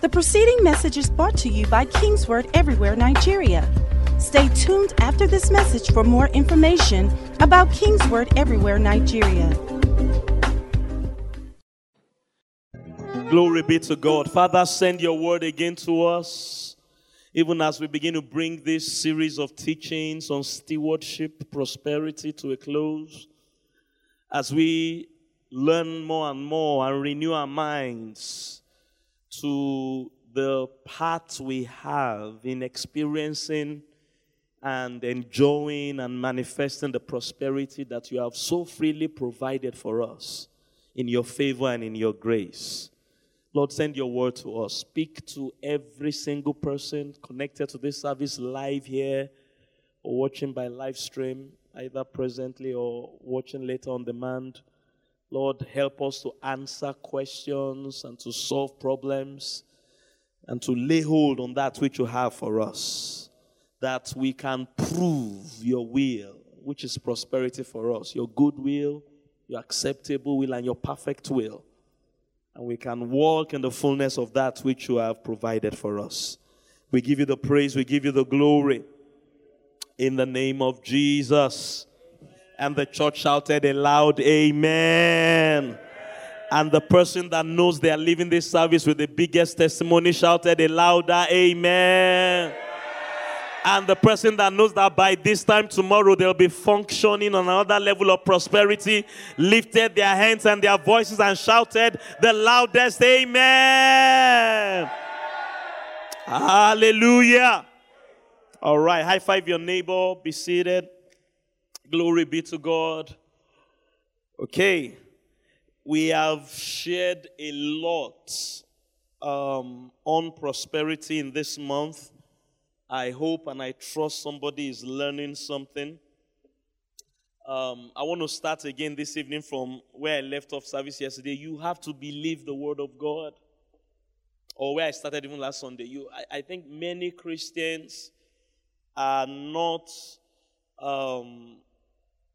The preceding message is brought to you by Kingsword Everywhere Nigeria. Stay tuned after this message for more information about Kingsword Everywhere Nigeria. Glory be to God. Father, send your word again to us. Even as we begin to bring this series of teachings on stewardship, prosperity to a close, as we learn more and more and renew our minds to the part we have in experiencing and enjoying and manifesting the prosperity that you have so freely provided for us in your favor and in your grace. Lord, send your word to us. Speak to every single person connected to this service live here or watching by live stream, either presently or watching later on demand. Lord, help us to answer questions and to solve problems and to lay hold on that which you have for us, that we can prove your will, which is prosperity for us, your good will, your acceptable will, and your perfect will. And we can walk in the fullness of that which you have provided for us. We give you the praise, we give you the glory. In the name of Jesus. And the church shouted a loud Amen. And the person that knows they are leaving this service with the biggest testimony shouted a louder Amen. And the person that knows that by this time tomorrow they'll be functioning on another level of prosperity lifted their hands and their voices and shouted the loudest Amen. Hallelujah. All right, high five your neighbor, be seated. Glory be to God. Okay, we have shared a lot um, on prosperity in this month. I hope and I trust somebody is learning something. Um, I want to start again this evening from where I left off service yesterday. You have to believe the word of God, or where I started even last Sunday. You, I, I think many Christians are not um,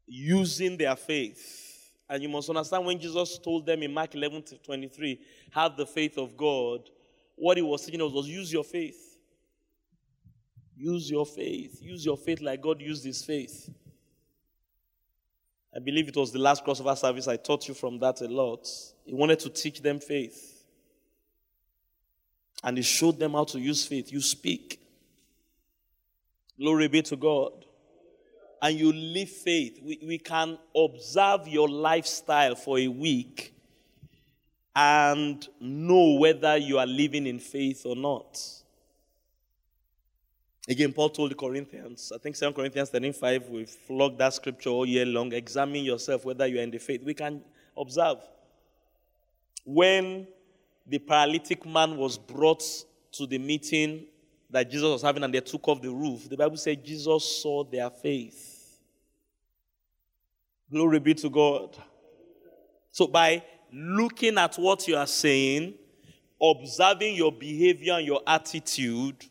using their faith. And you must understand when Jesus told them in Mark 11 to 23, have the faith of God, what he was saying was, was use your faith. Use your faith. Use your faith like God used his faith. I believe it was the last crossover service. I taught you from that a lot. He wanted to teach them faith. And he showed them how to use faith. You speak. Glory be to God and you live faith, we, we can observe your lifestyle for a week and know whether you are living in faith or not. Again, Paul told the Corinthians, I think 2 Corinthians 13 5, we've flogged that scripture all year long. Examine yourself whether you are in the faith. We can observe. When the paralytic man was brought to the meeting that Jesus was having and they took off the roof, the Bible said Jesus saw their faith. Glory be to God. So, by looking at what you are saying, observing your behavior and your attitude,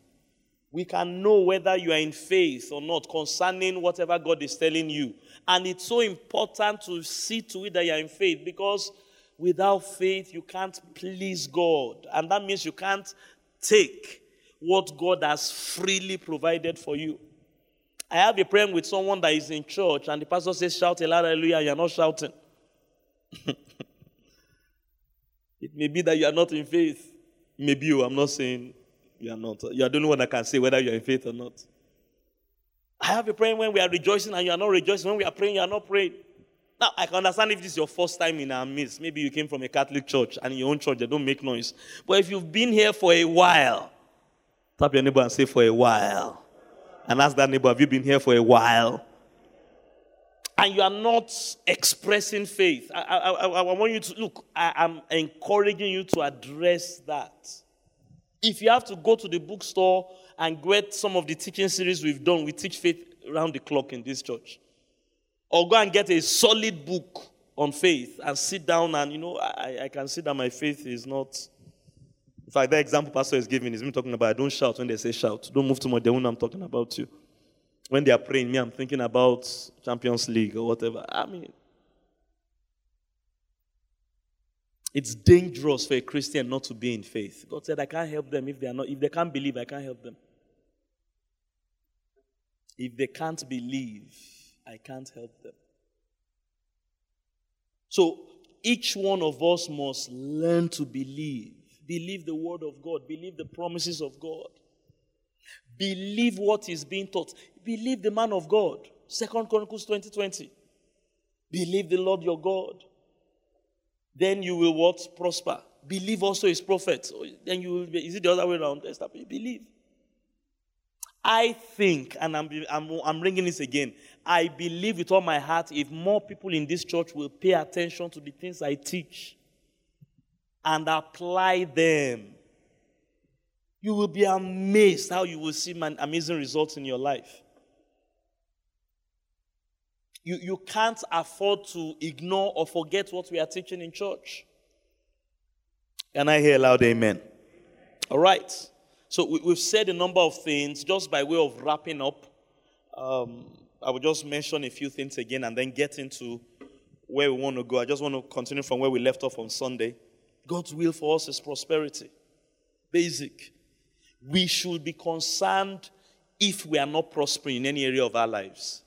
we can know whether you are in faith or not concerning whatever God is telling you. And it's so important to see to it that you are in faith because without faith, you can't please God. And that means you can't take what God has freely provided for you. I have a prayer with someone that is in church, and the pastor says, Shout a loud hallelujah, you're not shouting. it may be that you are not in faith. Maybe you, I'm not saying you are not. You are the only one that can say whether you are in faith or not. I have a prayer when we are rejoicing and you are not rejoicing. When we are praying, you are not praying. Now, I can understand if this is your first time in our midst. Maybe you came from a Catholic church and in your own church, they don't make noise. But if you've been here for a while, Tap your neighbor and say, for a while. And ask that neighbor, have you been here for a while? And you are not expressing faith. I, I, I, I want you to look, I am encouraging you to address that. If you have to go to the bookstore and get some of the teaching series we've done, we teach faith around the clock in this church. Or go and get a solid book on faith and sit down and, you know, I, I can see that my faith is not in fact, that example pastor is giving is me talking about don't shout when they say shout. Don't move too much. They won't know I'm talking about you. When they are praying, me, I'm thinking about Champions League or whatever. I mean, It's dangerous for a Christian not to be in faith. God said, I can't help them if they are not, if they can't believe, I can't help them. If they can't believe, I can't help them. So each one of us must learn to believe. Believe the word of God, believe the promises of God. Believe what is being taught. Believe the man of God. Second Chronicles 2020. Believe the Lord your God. Then you will what? Prosper. Believe also his prophets. Then you will be, is it the other way around? Believe. I think, and I'm, I'm, I'm ringing this again, I believe with all my heart if more people in this church will pay attention to the things I teach and apply them, you will be amazed how you will see amazing results in your life. You, you can't afford to ignore or forget what we are teaching in church. Can I hear loud amen? All right. So we, have said a number of things just by way of wrapping up. Um, I will just mention a few things again and then get into where we want to go. I just want to continue from where we left off on Sunday. God's will for us is prosperity. Basic. We should be concerned if we are not prospering in any area of our lives.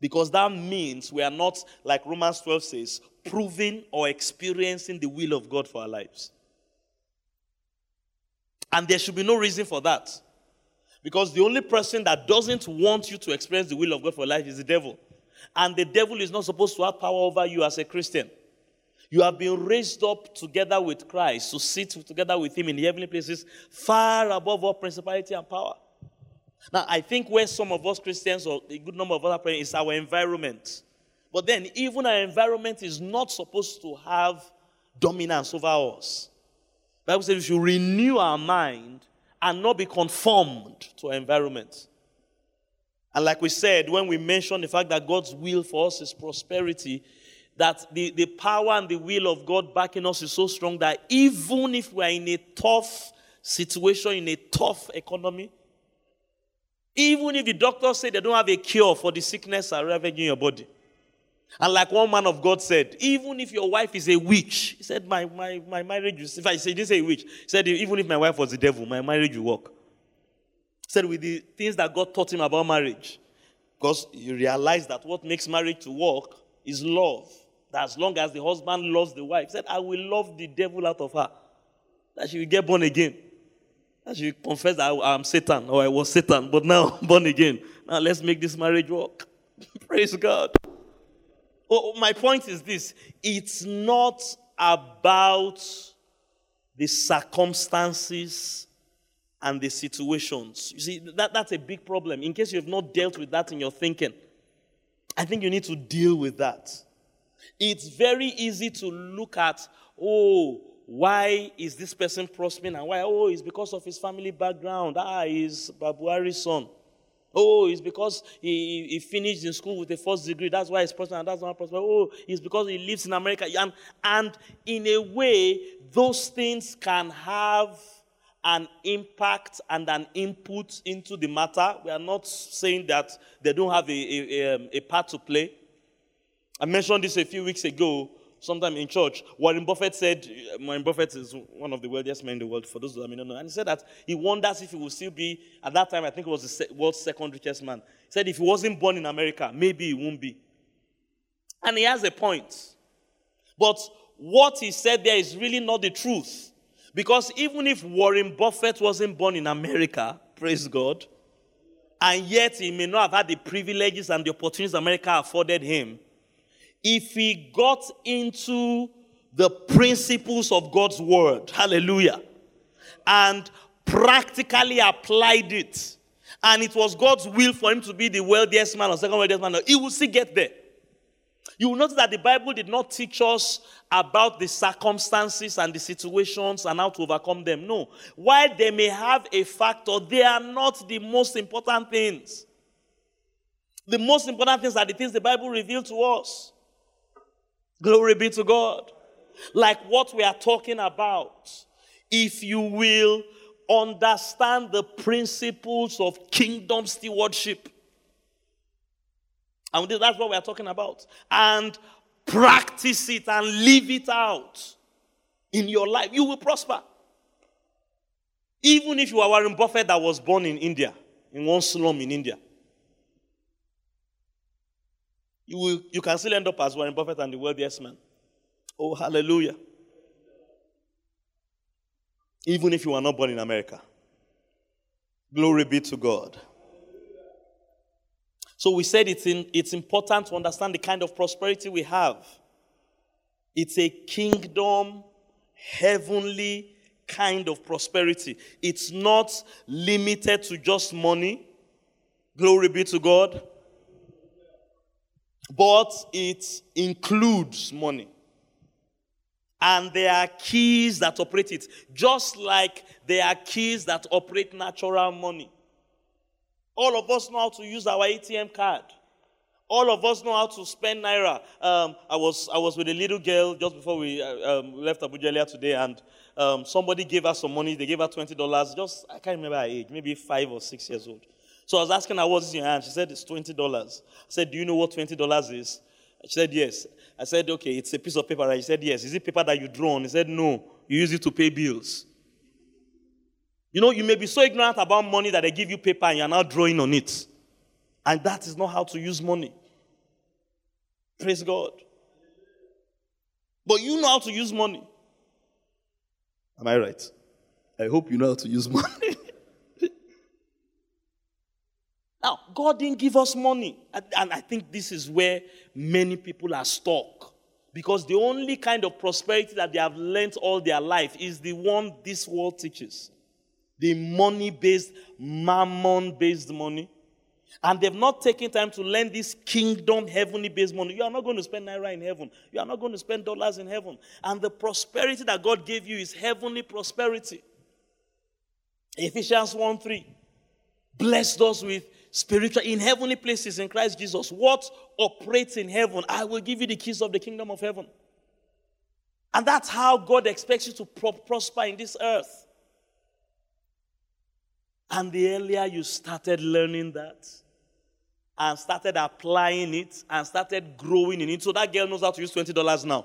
Because that means we are not, like Romans 12 says, proving or experiencing the will of God for our lives. And there should be no reason for that. Because the only person that doesn't want you to experience the will of God for life is the devil. And the devil is not supposed to have power over you as a Christian. You have been raised up together with Christ to sit together with Him in the heavenly places, far above all principality and power. Now, I think where some of us Christians, or a good number of other people, is our environment. But then, even our environment is not supposed to have dominance over us. The Bible says we should renew our mind and not be conformed to our environment. And like we said, when we mentioned the fact that God's will for us is prosperity, that the, the power and the will of God backing us is so strong that even if we're in a tough situation, in a tough economy, even if the doctors say they don't have a cure for the sickness arriving in your body. And like one man of God said, even if your wife is a witch, he said, My, my, my marriage is, if I say, didn't say witch, he said, even if my wife was the devil, my marriage will work. He said, with the things that God taught him about marriage, because you realize that what makes marriage to work is love. As long as the husband loves the wife, said, I will love the devil out of her. That she will get born again. That she will confess that I am Satan or I was Satan, but now born again. Now let's make this marriage work. Praise God. Oh, my point is this it's not about the circumstances and the situations. You see, that, that's a big problem. In case you have not dealt with that in your thinking, I think you need to deal with that. It's very easy to look at, oh, why is this person prospering and why? Oh, it's because of his family background. Ah, he's Babuari's son. Oh, it's because he, he finished in school with a first degree. That's why he's prospering. That's why he's prospering. Oh, it's because he lives in America. And, and in a way, those things can have an impact and an input into the matter. We are not saying that they don't have a, a, a, um, a part to play. I mentioned this a few weeks ago sometime in church, Warren Buffett said, uh, Warren Buffett is one of the wealthiest men in the world, for those who don't know. And he said that he wonders if he will still be, at that time, I think he was the world's second richest man. He said if he wasn't born in America, maybe he won't be. And he has a point. But what he said there is really not the truth. Because even if Warren Buffett wasn't born in America, praise God, and yet he may not have had the privileges and the opportunities America afforded him, if he got into the principles of God's word, hallelujah, and practically applied it, and it was God's will for him to be the wealthiest man or second wealthiest man, he will still get there. You will notice that the Bible did not teach us about the circumstances and the situations and how to overcome them. No. While they may have a factor, they are not the most important things. The most important things are the things the Bible revealed to us. Glory be to God. Like what we are talking about. If you will understand the principles of kingdom stewardship. And that's what we are talking about. And practice it and live it out. in your life, you will prosper. Even if you are Warren Buffett that was born in India, in one slum in India, you, will, you can still end up as Warren Buffett and the wealthiest man. Oh, hallelujah. Even if you are not born in America. Glory be to God. So we said it's, in, it's important to understand the kind of prosperity we have. It's a kingdom, heavenly kind of prosperity. It's not limited to just money. Glory be to God. But it includes money. And there are keys that operate it, just like there are keys that operate natural money. All of us know how to use our ATM card. All of us know how to spend naira. Um, I was I was with a little girl just before we uh, um, left Abuja earlier today, and um, somebody gave her some money. They gave her twenty dollars. Just I can't remember her age, maybe five or six years old. So I was asking her what's in your hand. She said it's twenty dollars. I said, Do you know what twenty dollars is? She said yes. I said, Okay, it's a piece of paper. She said yes. Is it paper that you draw on? He said no. You use it to pay bills. You know, you may be so ignorant about money that they give you paper and you're now drawing on it. And that is not how to use money. Praise God. But you know how to use money. Am I right? I hope you know how to use money. Now, God didn't give us money. And I think this is where many people are stuck. Because the only kind of prosperity that they have learned all their life is the one this world teaches the money based, mammon based money. And they've not taken time to learn this kingdom, heavenly based money. You are not going to spend naira in heaven. You are not going to spend dollars in heaven. And the prosperity that God gave you is heavenly prosperity. Ephesians 1 3. Blessed us with spiritual, in heavenly places in Christ Jesus. What operates in heaven? I will give you the keys of the kingdom of heaven. And that's how God expects you to pro- prosper in this earth. And the earlier you started learning that and started applying it and started growing in it, so that girl knows how to use $20 now.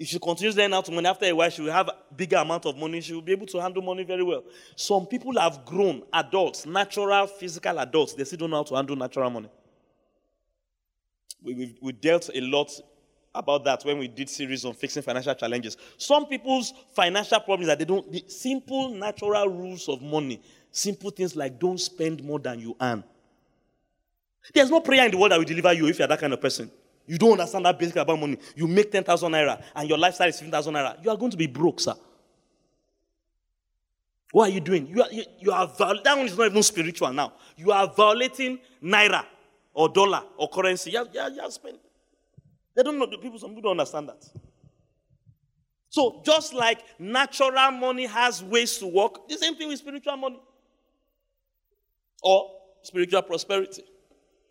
If she continues learning how to money, after a while, she will have a bigger amount of money. She will be able to handle money very well. Some people have grown, adults, natural, physical adults, they still don't know how to handle natural money. We, we, we dealt a lot about that when we did series on fixing financial challenges. Some people's financial problems that they don't, the simple natural rules of money, Simple things like don't spend more than you earn. There's no prayer in the world that will deliver you if you're that kind of person. You don't understand that basic about money. You make 10,000 naira and your lifestyle is 15,000 naira. You are going to be broke, sir. What are you doing? You are, you, you are that one is not even spiritual now. You are violating naira or dollar or currency. You are, you are, you are spending. They don't know. The people, some people don't understand that. So just like natural money has ways to work, the same thing with spiritual money or spiritual prosperity.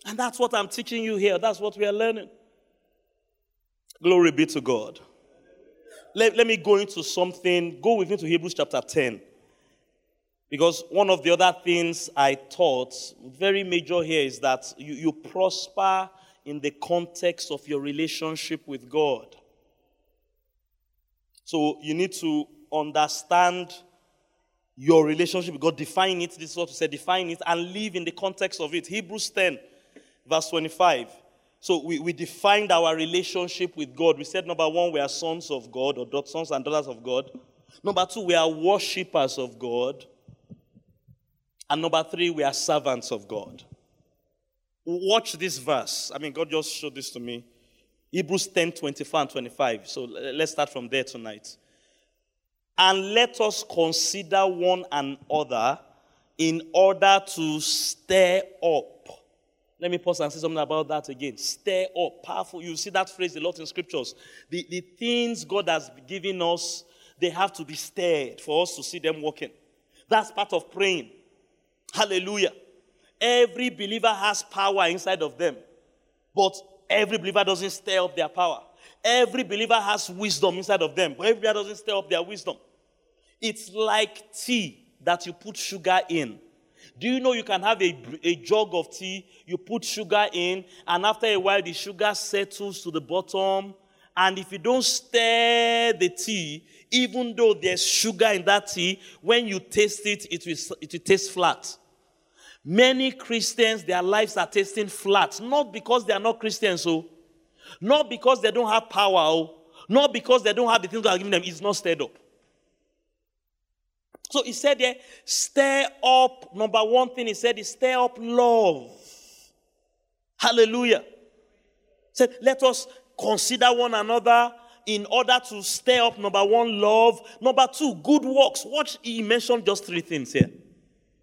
And that's what I'm teaching you here. That's what we are learning. Glory be to God. Let, let me go into something. Go with me to Hebrews chapter 10. Because one of the other things I taught, very major here, is that you, you prosper in the context of your relationship with God. So you need to understand your relationship with God, define it. This is what to say, define it and live in the context of it. Hebrews 10, verse 25. So we, we defined our relationship with God. We said, number one, we are sons of God, or sons and daughters of God. Number two, we are worshippers of God. And number three, we are servants of God. Watch this verse. I mean, God just showed this to me. Hebrews 10 24 and 25. So let's start from there tonight. And let us consider one another in order to stir up. Let me pause and say something about that again. Stir up. Powerful. You see that phrase a lot in scriptures. The, the things God has given us, they have to be stirred for us to see them working. That's part of praying. Hallelujah. Every believer has power inside of them, but every believer doesn't stir up their power. Every believer has wisdom inside of them, but every believer doesn't stir up their wisdom. It's like tea that you put sugar in. Do you know you can have a, a jug of tea, you put sugar in, and after a while the sugar settles to the bottom, And if you don't stir the tea, even though there's sugar in that tea, when you taste it, it will, it will taste flat. Many Christians, their lives are tasting flat, not because they are not Christians, so not because they don't have power, oh, not because they don't have the things God has given them, it's not stirred up. So he said there, stir up. Number one thing he said is stir up love. Hallelujah. He said, let us consider one another in order to stir up number one, love. Number two, good works. Watch, he mentioned just three things here.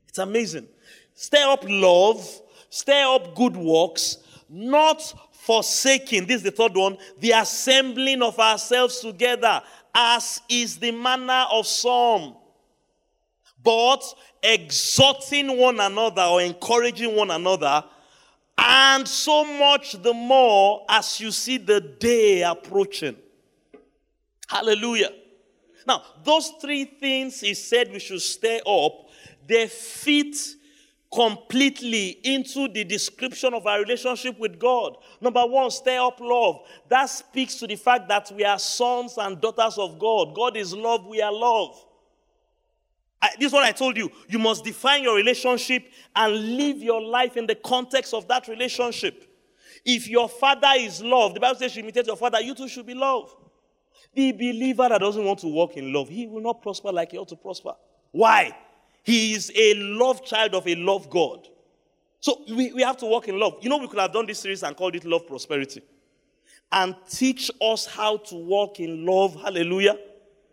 It's amazing. Stir up love, stir up good works, not forsaking. This is the third one the assembling of ourselves together, as is the manner of some but exhorting one another or encouraging one another, and so much the more as you see the day approaching. Hallelujah. Now, those three things he said we should stay up, they fit completely into the description of our relationship with God. Number one, stay up love. That speaks to the fact that we are sons and daughters of God. God is love, we are love. I, this is what I told you. You must define your relationship and live your life in the context of that relationship. If your father is love, the Bible says you imitate your father, you too should be love. The believer that doesn't want to walk in love, he will not prosper like he ought to prosper. Why? He is a love child of a love God. So we, we have to walk in love. You know, we could have done this series and called it Love Prosperity. And teach us how to walk in love, hallelujah,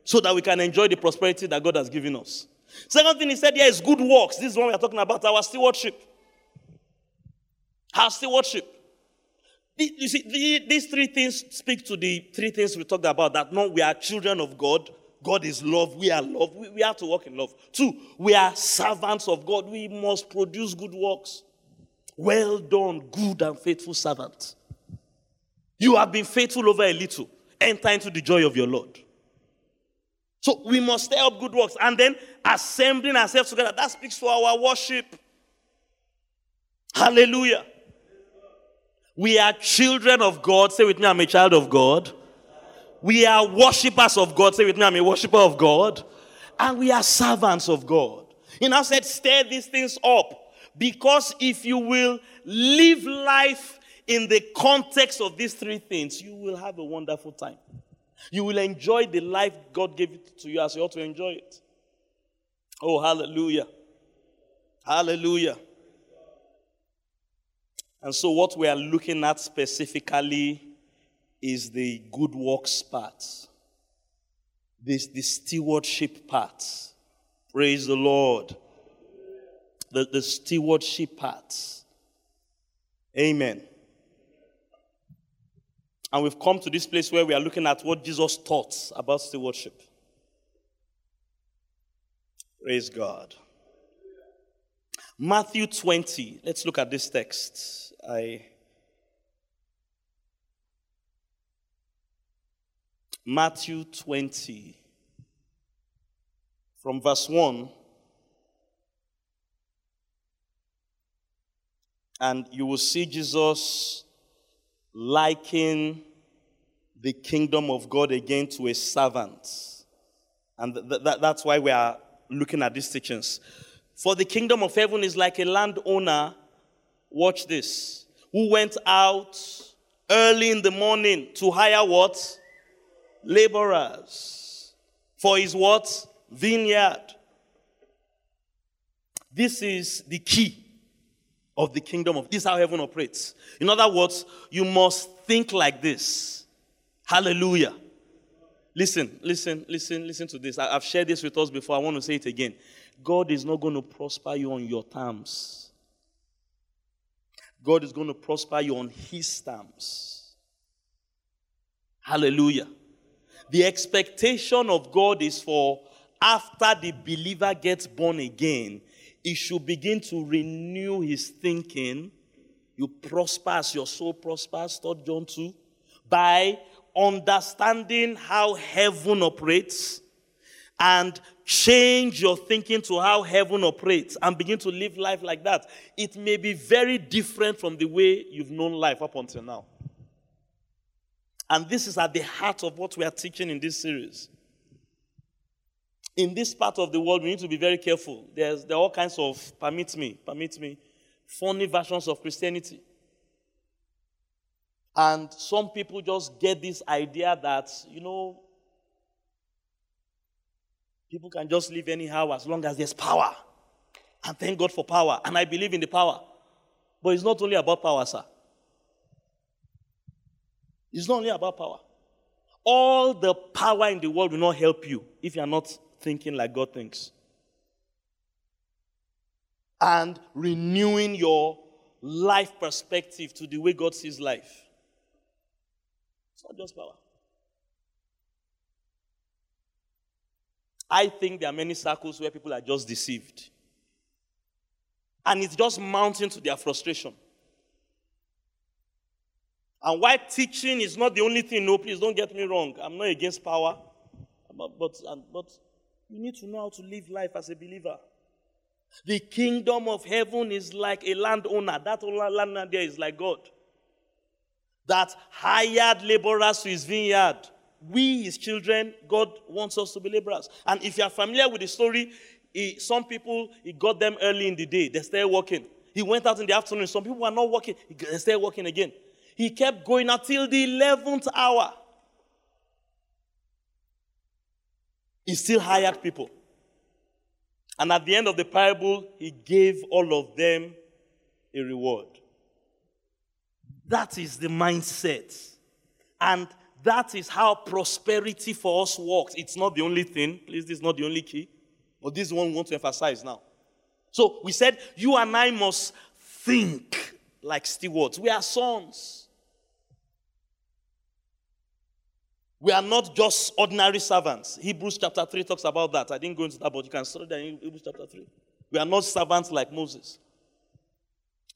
so that we can enjoy the prosperity that God has given us. Second thing he said here is good works. This is what we are talking about our stewardship. Our stewardship. You see, these three things speak to the three things we talked about that no, we are children of God. God is love. We are love. We, we have to walk in love. Two, we are servants of God. We must produce good works. Well done, good and faithful servant. You have been faithful over a little. Enter into the joy of your Lord. So we must stay up good works and then assembling ourselves together. That speaks to our worship. Hallelujah. We are children of God. Say with me, I'm a child of God. We are worshippers of God. Say with me, I'm a worshiper of God. And we are servants of God. He now said, stir these things up. Because if you will live life in the context of these three things, you will have a wonderful time. You will enjoy the life God gave it to you as you ought to enjoy it. Oh, hallelujah. Hallelujah. And so, what we are looking at specifically is the good works part, this the stewardship part. Praise the Lord. The, the stewardship part. Amen. And we've come to this place where we are looking at what Jesus taught about stewardship. Praise God. Matthew 20. Let's look at this text. I Matthew 20 from verse 1 and you will see Jesus liken the kingdom of God again to a servant. And th- th- that's why we are looking at these teachings. For the kingdom of heaven is like a landowner, watch this, who went out early in the morning to hire what? Laborers. For his what? Vineyard. This is the key of the kingdom of this is how heaven operates. In other words, you must think like this. Hallelujah. Listen, listen, listen, listen to this. I've shared this with us before. I want to say it again. God is not going to prosper you on your terms. God is going to prosper you on His terms. Hallelujah. The expectation of God is for after the believer gets born again, he should begin to renew his thinking. You prosper as your soul prospers, 3 John 2, by understanding how heaven operates and change your thinking to how heaven operates and begin to live life like that. It may be very different from the way you've known life up until now. And this is at the heart of what we are teaching in this series. In this part of the world, we need to be very careful. There's, there are all kinds of, permit me, permit me, funny versions of Christianity. And some people just get this idea that, you know, people can just live anyhow as long as there's power. And thank God for power. And I believe in the power. But it's not only about power, sir. It's not only about power. All the power in the world will not help you if you are not thinking like God thinks. And renewing your life perspective to the way God sees life. It's not just power. I think there are many circles where people are just deceived. And it's just mounting to their frustration. And why teaching is not the only thing, no, please don't get me wrong. I'm not against power. But, but, but you need to know how to live life as a believer. The kingdom of heaven is like a landowner. That landowner there is like God. That hired laborers to his vineyard. We, his children, God wants us to be laborers. And if you are familiar with the story, he, some people, he got them early in the day. They started working. He went out in the afternoon. Some people were not working. They started working again. He kept going until the 11th hour. He still hired people. And at the end of the parable, he gave all of them a reward. That is the mindset. And that is how prosperity for us works. It's not the only thing. Please, this is not the only key. But this one we want to emphasize now. So we said, you and I must think like stewards. We are sons. We are not just ordinary servants. Hebrews chapter 3 talks about that. I didn't go into that, but you can study that in Hebrews chapter 3. We are not servants like Moses.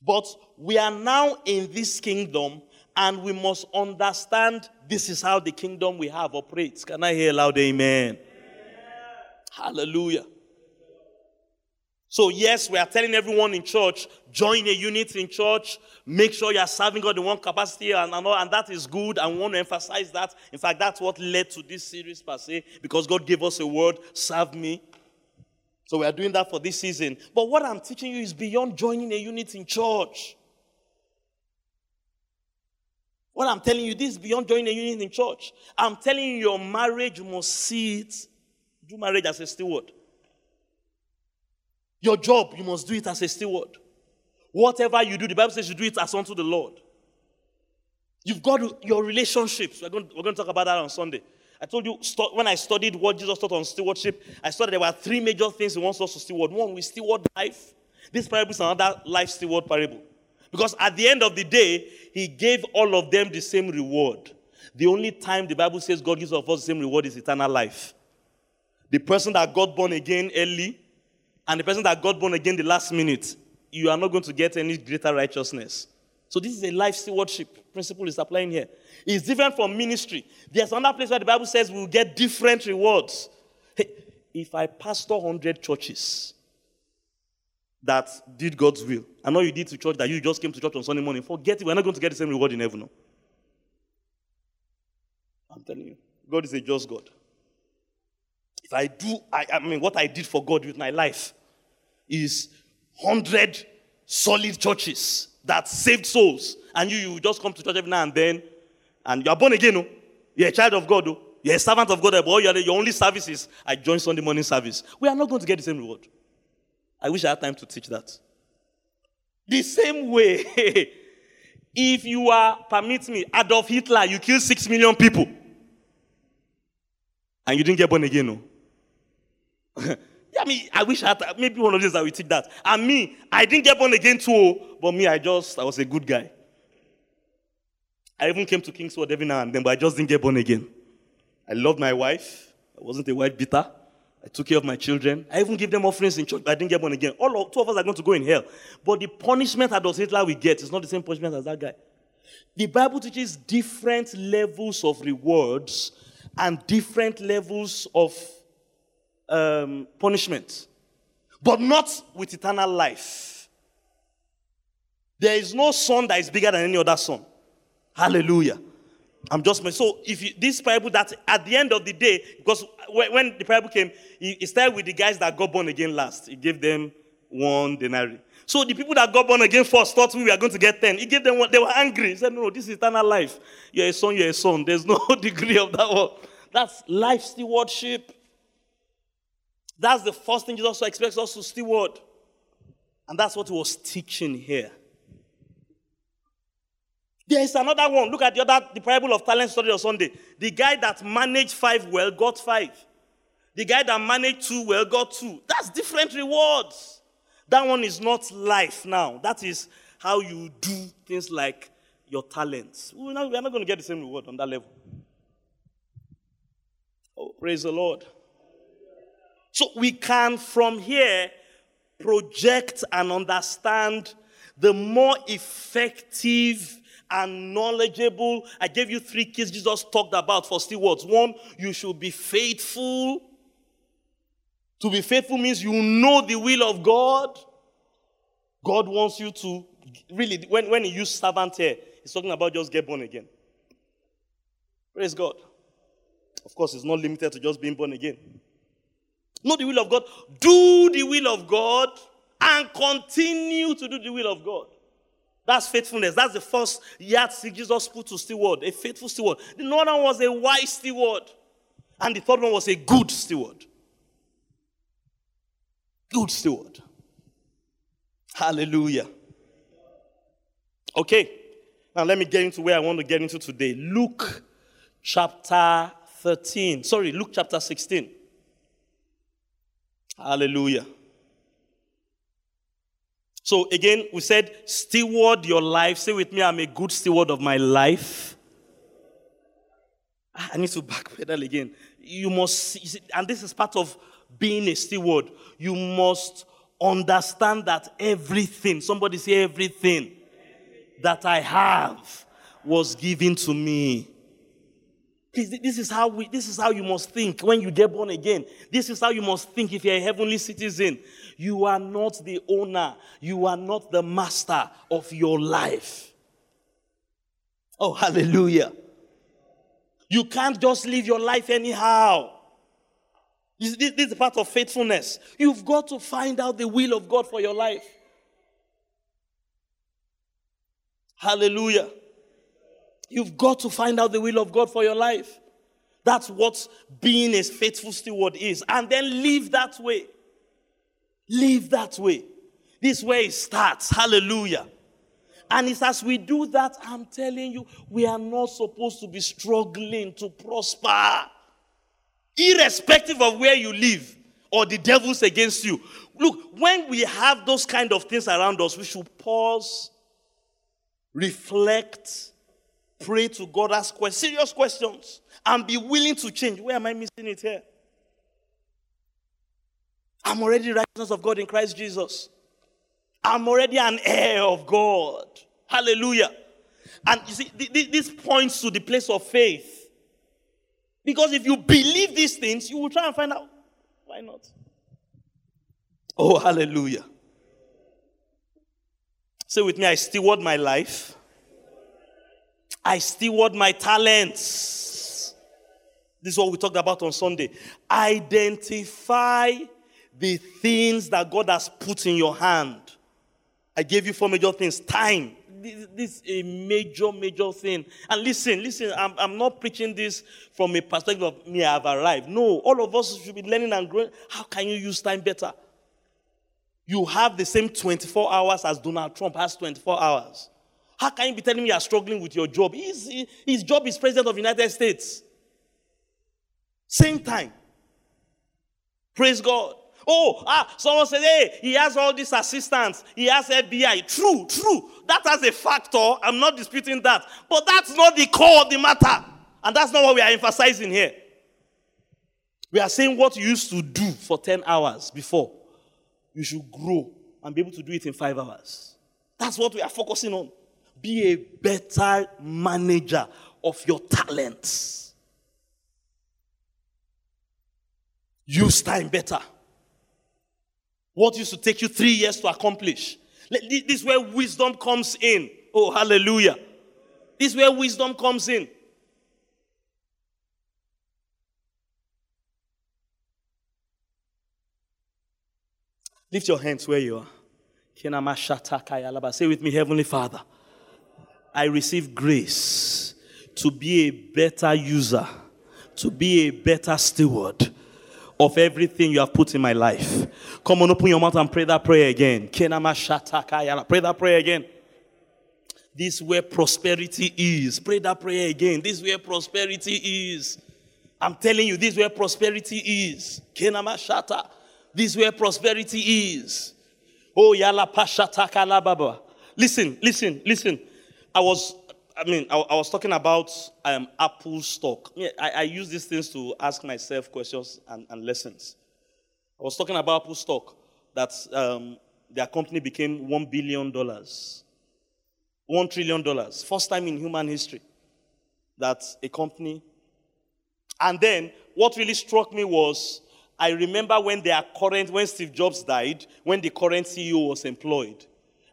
But we are now in this kingdom and we must understand this is how the kingdom we have operates. Can I hear loud amen? amen. Hallelujah. So, yes, we are telling everyone in church, join a unit in church, make sure you are serving God in one capacity, and, and, and that is good. We want to emphasize that. In fact, that's what led to this series per se, because God gave us a word, serve me. So, we are doing that for this season. But what I'm teaching you is beyond joining a unit in church. What I'm telling you, this is beyond joining a unit in church. I'm telling you, your marriage must see it. Do marriage as a steward. Your job, you must do it as a steward. Whatever you do, the Bible says you do it as unto the Lord. You've got your relationships. We're going, we're going to talk about that on Sunday. I told you when I studied what Jesus taught on stewardship, I saw that there were three major things he wants us to steward. One, we steward life. This parable is another life steward parable. Because at the end of the day, he gave all of them the same reward. The only time the Bible says God gives us the same reward is eternal life. The person that got born again early and the person that got born again the last minute, you are not going to get any greater righteousness. So this is a life stewardship principle is applying here. It's different from ministry. There's another place where the Bible says we'll get different rewards. Hey, if I pastor 100 churches that did God's will, I know you did to church that you just came to church on Sunday morning, forget it. We're not going to get the same reward in heaven. No? I'm telling you, God is a just God. If I do, I, I mean, what I did for God with my life, is 100 solid churches that saved souls. And you, you just come to church every now and then, and you're born again. Oh. You're a child of God. Oh. You're a servant of God. Eh, but all your, your only service is I join Sunday morning service. We are not going to get the same reward. I wish I had time to teach that. The same way, if you are, permit me, Adolf Hitler, you killed six million people. And you didn't get born again. No? Oh. I mean, I wish I had, maybe one of these I will take that. And me, I didn't get born again too, oh. but me, I just, I was a good guy. I even came to Kingsword every now and then, but I just didn't get born again. I loved my wife. I wasn't a white beater. I took care of my children. I even gave them offerings in church, but I didn't get born again. All of, two of us are going to go in hell. But the punishment that Adolf Hitler we get is not the same punishment as that guy. The Bible teaches different levels of rewards and different levels of um, punishment, but not with eternal life. There is no son that is bigger than any other son. Hallelujah. I'm just so if you, this parable that at the end of the day, because when, the parable came, he, started with the guys that got born again last. He gave them one denarii. So the people that got born again first thought we were going to get ten. He gave them one. They were angry. He said, "No, this is eternal life. You're a son. You're a son. There's no degree of that one. That's life stewardship. That's the first thing Jesus expects us to steward, and that's what he was teaching here. There is another one. Look at the other, the parable of talent study on Sunday. The guy that managed five well got five. The guy that managed two well got two. That's different rewards. That one is not life now. That is how you do things like your talents. We're not, we're not going to get the same reward on that level. Oh, praise the Lord. So we can from here project and understand the more effective and knowledgeable. I gave you three keys Jesus talked about for stewards. One, you should be faithful. To be faithful means you know the will of God. God wants you to really, when, when he used servant here, he's talking about just get born again. Praise God. Of course, it's not limited to just being born again. Know the will of God, do the will of God, and continue to do the will of God. That's faithfulness. That's the first yardstick Jesus put to steward, a faithful steward. The other one was a wise steward, and the third one was a good steward. Good steward. Hallelujah. Okay, now let me get into where I want to get into today. Luke chapter 13. Sorry, Luke chapter 16. Hallelujah. So again, we said, steward your life. Say with me, I'm a good steward of my life. Ah, I need to backpedal again. You must, and this is part of being a steward. You must understand that everything, somebody say everything that I have was given to me. Please, this is how we, this is how you must think when you get born again. This is how you must think if you're a heavenly citizen. You are not the owner. You are not the master of your life. Oh, hallelujah. You can't just live your life anyhow. This, this is part of faithfulness. You've got to find out the will of God for your life. Hallelujah. You've got to find out the will of God for your life. That's what being a faithful steward is. And then live that way. Live that way. This way it starts. Hallelujah. And it's as we do that, I'm telling you, we are not supposed to be struggling to prosper. Irrespective of where you live or the devil's against you. Look, when we have those kind of things around us, we should pause, reflect, pray to God, ask questions, serious questions, and be willing to change. Where am I missing it here? I'm already righteousness of God in Christ Jesus. I'm already an heir of God. Hallelujah. And you see, this points to the place of faith. Because if you believe these things, you will try and find out why not. Oh, hallelujah. Say with me, I steward my life. I steward my talents. This is what we talked about on Sunday. Identify the things that God has put in your hand. I gave you four major things. Time. This, is a major, major thing. And listen, listen, I'm, I'm not preaching this from a perspective of me, I've arrived. No, all of us should be learning and growing. How can you use time better? You have the same 24 hours as Donald Trump has 24 hours. How can you be telling me you're struggling with your job? His, his job is president of the United States. Same time. Praise God. Oh, ah, someone said, hey, he has all these assistants. He has FBI. True, true. That has a factor. I'm not disputing that. But that's not the core of the matter. And that's not what we are emphasizing here. We are saying what you used to do for 10 hours before. You should grow and be able to do it in five hours. That's what we are focusing on. Be a better manager of your talents. Use time better. What used to take you three years to accomplish. This is where wisdom comes in. Oh, hallelujah. This is where wisdom comes in. Lift your hands where you are. Say with me, Heavenly Father. I receive grace to be a better user, to be a better steward of everything you have put in my life. Come on, open your mouth and pray that prayer again. Pray that prayer again. This is where prosperity is. Pray that prayer again. This is where prosperity is. I'm telling you, this is where prosperity is. Kenama Kenamashata. This is where prosperity is. Oh, yala pashata kalababa. Listen, listen, listen. I was, I mean, I, I was talking about um, Apple stock. I, I, use these things to ask myself questions and, and lessons. I was talking about Apple stock that um, their company became $1 billion. $1 trillion. First time in human history that a company. And then what really struck me was I remember when their current, when Steve Jobs died, when the current CEO was employed.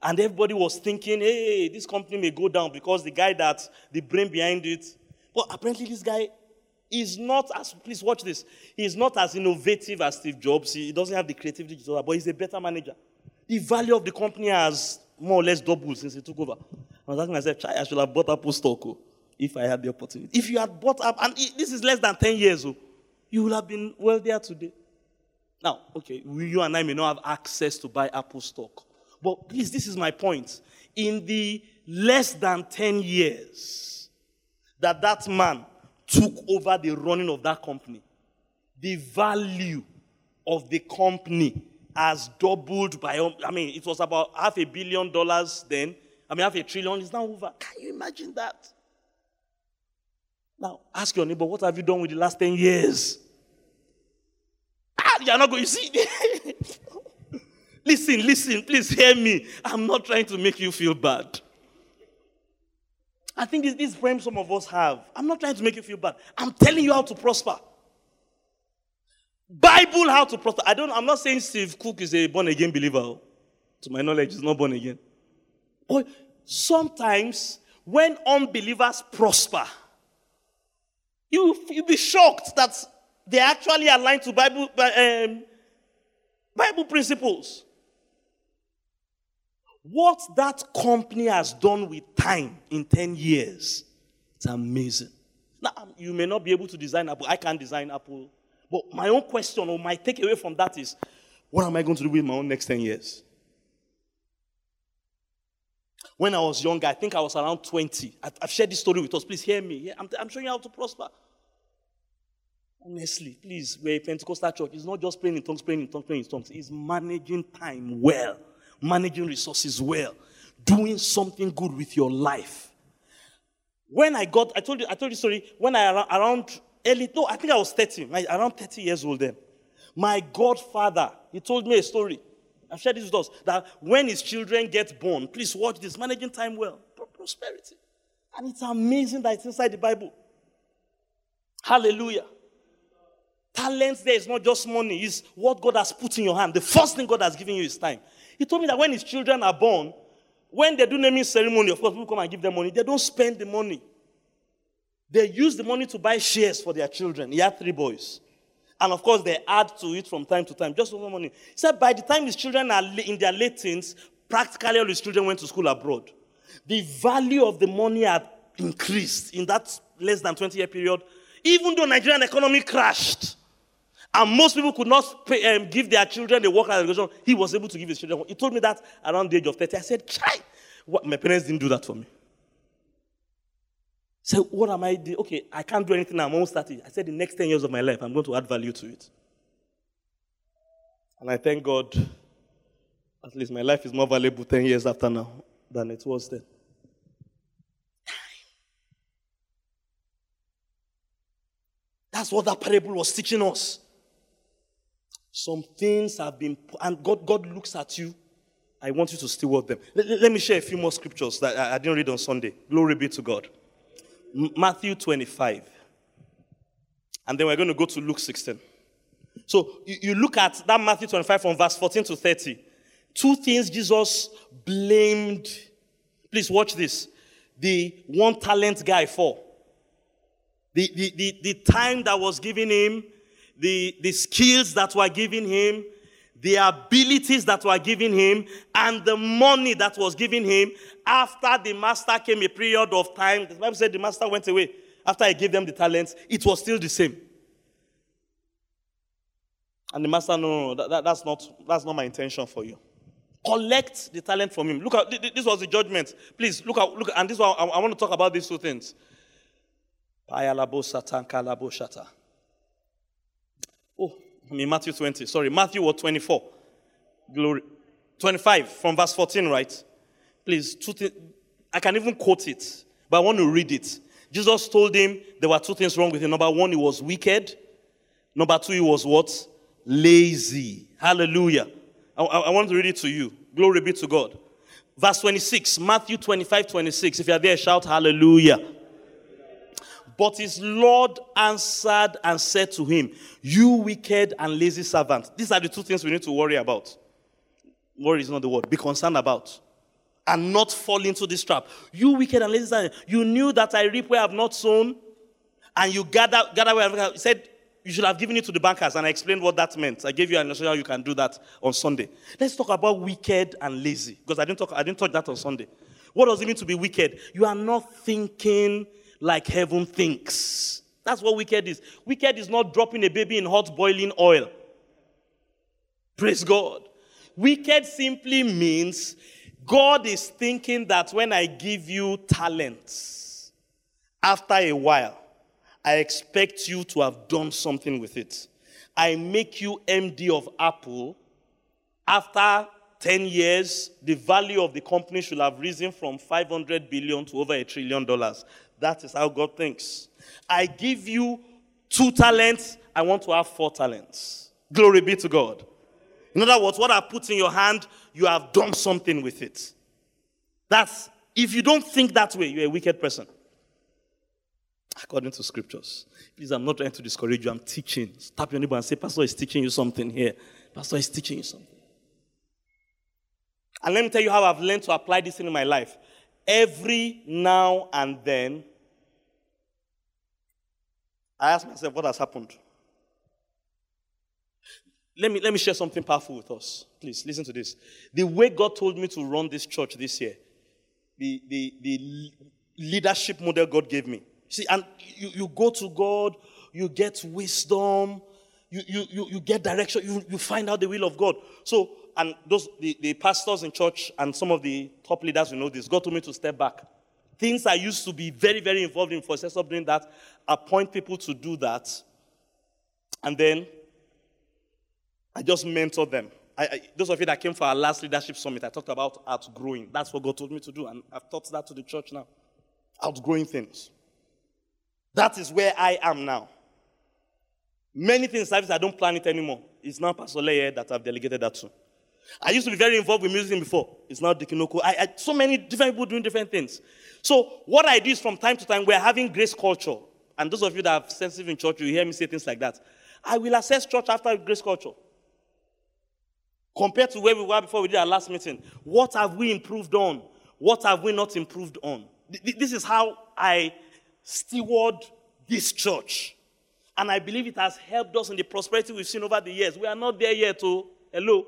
And everybody was thinking, hey, this company may go down because the guy that, the brain behind it. But apparently, this guy is not as, please watch this, he's not as innovative as Steve Jobs. He doesn't have the creativity, but he's a better manager. The value of the company has more or less doubled since he took over. I was asking myself, I should have bought Apple stock oh, if I had the opportunity. If you had bought up, and this is less than 10 years, oh, you would have been wealthier today. Now, okay, you and I may not have access to buy Apple stock. But please, this is my point. In the less than 10 years that that man took over the running of that company, the value of the company has doubled by, I mean, it was about half a billion dollars then. I mean, half a trillion is now over. Can you imagine that? Now, ask your neighbor, what have you done with the last 10 years? Ah, you're not going, to see. listen, listen, please hear me. I'm not trying to make you feel bad. I think this, frame some of us have. I'm not trying to make you feel bad. I'm telling you how to prosper. Bible how to prosper. I don't. I'm not saying Steve Cook is a born again believer. To my knowledge, he's not born again. But sometimes when unbelievers prosper, you you'll be shocked that they actually aligned to Bible um, Bible principles. What that company has done with time in 10 years, it's amazing. Now, um, you may not be able to design Apple. I can't design Apple but my own question or my takeaway from that is what am I going to do with my own next 10 years? When I was younger, I think I was around 20. I've shared this story with us. Please hear me. I'm, I'm showing you how to prosper. Honestly, please, we're a Pentecostal church. It's not just praying in tongues, praying in tongues, praying in tongues. It's managing time well, managing resources well, doing something good with your life. When I got, I told you, I told you story, when I around early, no, I think I was 30, around 30 years old then. My godfather, he told me a story. I've shared this with us that when his children get born, please watch this managing time well, prosperity. And it's amazing that it's inside the Bible. Hallelujah. Talents there is not just money, it's what God has put in your hand. The first thing God has given you is time. He told me that when his children are born, when they do naming ceremony, of course, people come and give them money. They don't spend the money. They use the money to buy shares for their children. He had three boys. And of course, they add to it from time to time, just for money. He said by the time his children are in their late teens, practically all his children went to school abroad. The value of the money had increased in that less than 20 year period, even though Nigerian economy crashed. And most people could not pay, um, give their children a work education. He was able to give his children. He told me that around the age of 30. I said, Chai, what? my parents didn't do that for me. So what am I doing? Okay, I can't do anything now. I'm almost 30. I said the next 10 years of my life, I'm going to add value to it. And I thank God, at least my life is more valuable 10 years after now than it was then. That's what that parable was teaching us. Some things have been, and God, God looks at you. I want you to steward them. Let, let me share a few more scriptures that I, I didn't read on Sunday. Glory be to God. Matthew 25. And then we're going to go to Luke 16. So you, you look at that Matthew 25 from verse 14 to 30. Two things Jesus blamed. Please watch this. The one talent guy for. The, the, the, the time that was given him, the, the skills that were given him, the abilities that were given him, and the money that was given him. After the master came a period of time, the Bible said the master went away. After he gave them the talents, it was still the same. And the master, no, no, no that, that's, not, that's not my intention for you. Collect the talent from him. Look at this was the judgment. Please look at look and this one I, I want to talk about these two things. Oh, in Matthew 20. Sorry, Matthew what 24. Glory. 25 from verse 14, right? Please, two I can even quote it, but I want to read it. Jesus told him there were two things wrong with him. Number one, he was wicked. Number two, he was what? Lazy. Hallelujah. I, I, I want to read it to you. Glory be to God. Verse 26, Matthew 25, 26. If you are there, shout hallelujah. But his Lord answered and said to him, You wicked and lazy servant. These are the two things we need to worry about. Worry is not the word. Be concerned about. And not fall into this trap. You wicked and lazy servant. You knew that I reap where I have not sown, and you gather, gather where I have said, you should have given it to the bankers, and I explained what that meant. I gave you an illustration how you can do that on Sunday. Let's talk about wicked and lazy, because I didn't talk, I didn't talk that on Sunday. What does it mean to be wicked? You are not thinking like heaven thinks. That's what wicked is. Wicked is not dropping a baby in hot boiling oil. Praise God. Wicked simply means God is thinking that when I give you talents, after a while, I expect you to have done something with it. I make you MD of Apple. After 10 years, the value of the company should have risen from 500 billion to over a trillion dollars. That is how God thinks. I give you two talents, I want to have four talents. Glory be to God. In other words, what I put in your hand, you have done something with it. That's, if you don't think that way, you're a wicked person. According to scriptures. Please, I'm not trying to discourage you. I'm teaching. Tap your neighbor and say, Pastor is teaching you something here. Pastor is teaching you something. And let me tell you how I've learned to apply this in my life every now and then, I ask myself, what has happened? Let me, let me share something powerful with us. Please, listen to this. The way God told me to run this church this year, the, the, the leadership model God gave me. See, and you, you go to God, you get wisdom, you, you, you, you get direction, you, you find out the will of God. So and those the, the pastors in church and some of the top leaders you know this, God told me to step back. Things I used to be very, very involved in for stop doing that, appoint people to do that, and then I just mentor them. I, I, those of you that came for our last leadership summit, I talked about outgrowing. That's what God told me to do, and I've taught that to the church now. Outgrowing things. That is where I am now. Many things I don't plan it anymore. It's now Pastor Leye that I've delegated that to. I used to be very involved with music before. It's now Dikinoko. I, I, so many different people doing different things. So what I do is from time to time, we're having grace culture. And those of you that are sensitive in church, you hear me say things like that. I will assess church after grace culture. Compared to where we were before we did our last meeting. What have we improved on? What have we not improved on? This is how I steward this church. And I believe it has helped us in the prosperity we've seen over the years. We are not there yet, oh. Hello.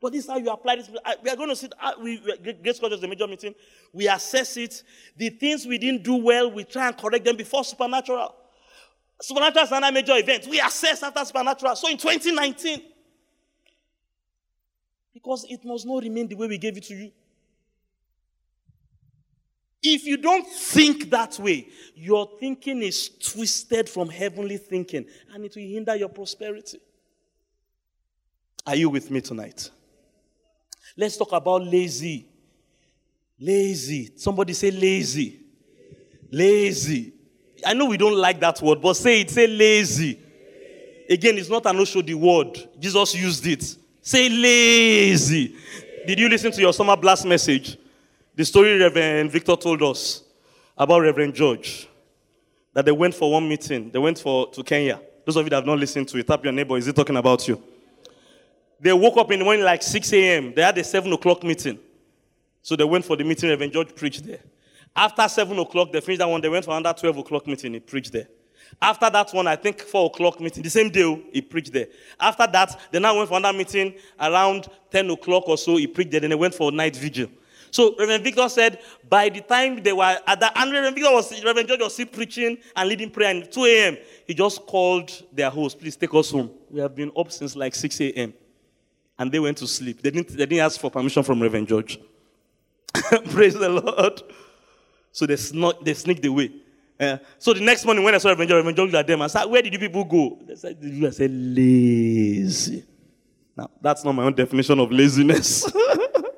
But this is how you apply this. We are going to sit, we, Grace Culture is the major meeting. We assess it. The things we didn't do well, we try and correct them before Supernatural. Supernatural is another major event. We assess after Supernatural. So in 2019, because it must not remain the way we gave it to you. If you don't think that way, your thinking is twisted from heavenly thinking and it will hinder your prosperity. Are you with me tonight? Let's talk about lazy. Lazy. Somebody say lazy. Lazy. I know we don't like that word, but say it. Say lazy. Again, it's not an the word. Jesus used it. Say lazy. Did you listen to your summer blast message? The story Reverend Victor told us about Reverend George. That they went for one meeting. They went for to Kenya. Those of you that have not listened to it, tap your neighbor. Is he talking about you? They woke up in the morning like 6 a.m. They had a 7 o'clock meeting. So they went for the meeting. Reverend George preached there. After 7 o'clock, they finished that one. They went for another 12 o'clock meeting. He preached there. After that one, I think four o'clock meeting, the same day oh, he preached there. After that, they now went for another meeting around 10 o'clock or so, he preached there, then they went for night vigil. So Reverend Victor said, by the time they were at that, and Reverend Victor was, Reverend George was still preaching and leading prayer at 2 a.m. He just called their host, please take us home. We have been up since like 6 a.m. And they went to sleep. They didn't, they didn't ask for permission from Reverend George. Praise the Lord. So they, they sneaked away. Uh, so the next morning when I saw Reverend George, Reverend George looked at them, I said, where did you people go? They said, I said, lazy. Now, that's not my own definition of laziness.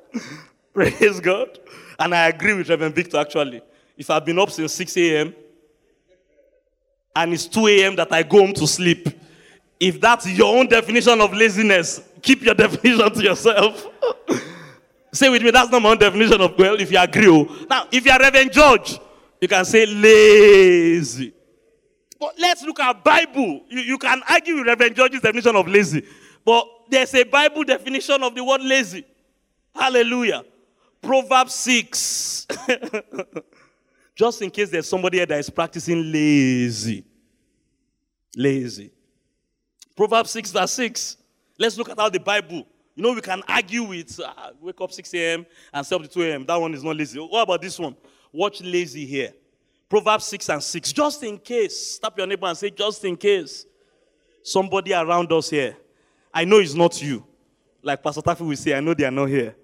Praise God. And I agree with Reverend Victor actually. If I've been up since 6 a.m. and it's 2 a.m. that I go home to sleep, if that's your own definition of laziness, keep your definition to yourself. say with me, that's not my definition of well, if you agree. Oh. Now, if you're Reverend George, you can say lazy. But let's look at Bible. You, you can argue with Reverend George's definition of lazy. But there's a Bible definition of the word lazy. Hallelujah. Proverbs 6. Just in case there's somebody here that is practicing lazy. Lazy. Proverbs 6, verse 6. Let's look at how the Bible. You know, we can argue with uh, wake up 6 a.m. and stay up to 2 a.m. That one is not lazy. What about this one? Watch lazy here. Proverbs 6 and 6. Just in case. Stop your neighbor and say, just in case. Somebody around us here. I know it's not you. Like Pastor Taffy will say, I know they are not here.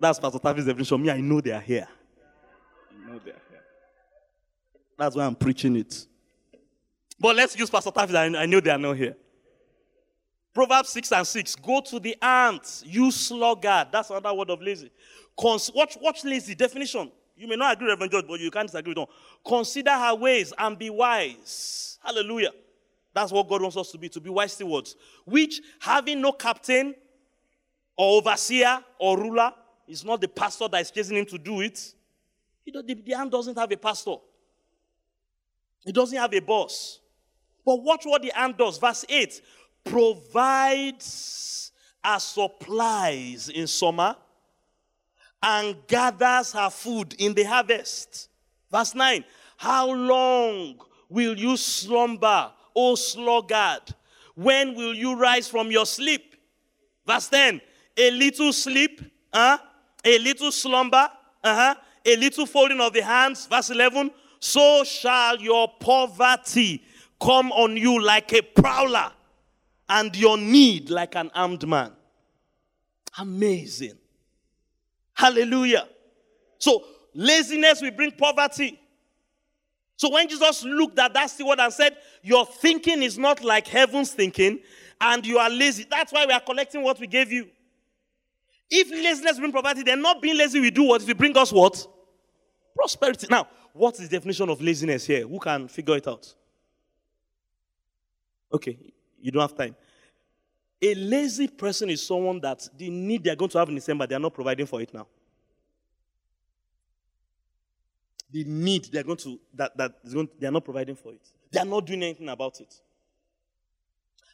That's Pastor Taffy's definition. Me, I know they are here. I know they are here. That's why I'm preaching it. But let's use Pastor Taffy. I, I know they are not here. Proverbs 6 and 6. Go to the ant, you sluggard. That's another word of lazy. Cons- watch, watch lazy. Definition. You may not agree with Reverend George, but you can't disagree with them. Consider her ways and be wise. Hallelujah. That's what God wants us to be, to be wise stewards. Which, having no captain or overseer or ruler, is not the pastor that is chasing him to do it. You know, the, the ant doesn't have a pastor. It doesn't have a boss. But watch what the ant does. Verse 8 provides her supplies in summer and gathers her food in the harvest. Verse 9 How long will you slumber, O sluggard? When will you rise from your sleep? Verse 10 A little sleep, huh? a little slumber, uh-huh, a little folding of the hands, verse 11, so shall your poverty come on you like a prowler, and your need like an armed man. Amazing. Hallelujah. So, laziness will bring poverty. So, when Jesus looked at that steward and said, Your thinking is not like heaven's thinking, and you are lazy, that's why we are collecting what we gave you. If laziness brings poverty, then not being lazy will do what? It bring us what? Prosperity. Now, what is the definition of laziness here? Who can figure it out? Okay, you don't have time. A lazy person is someone that the need they're going to have in December, they're not providing for it now. The need they're going to that, that is going to, they're not providing for it. They're not doing anything about it.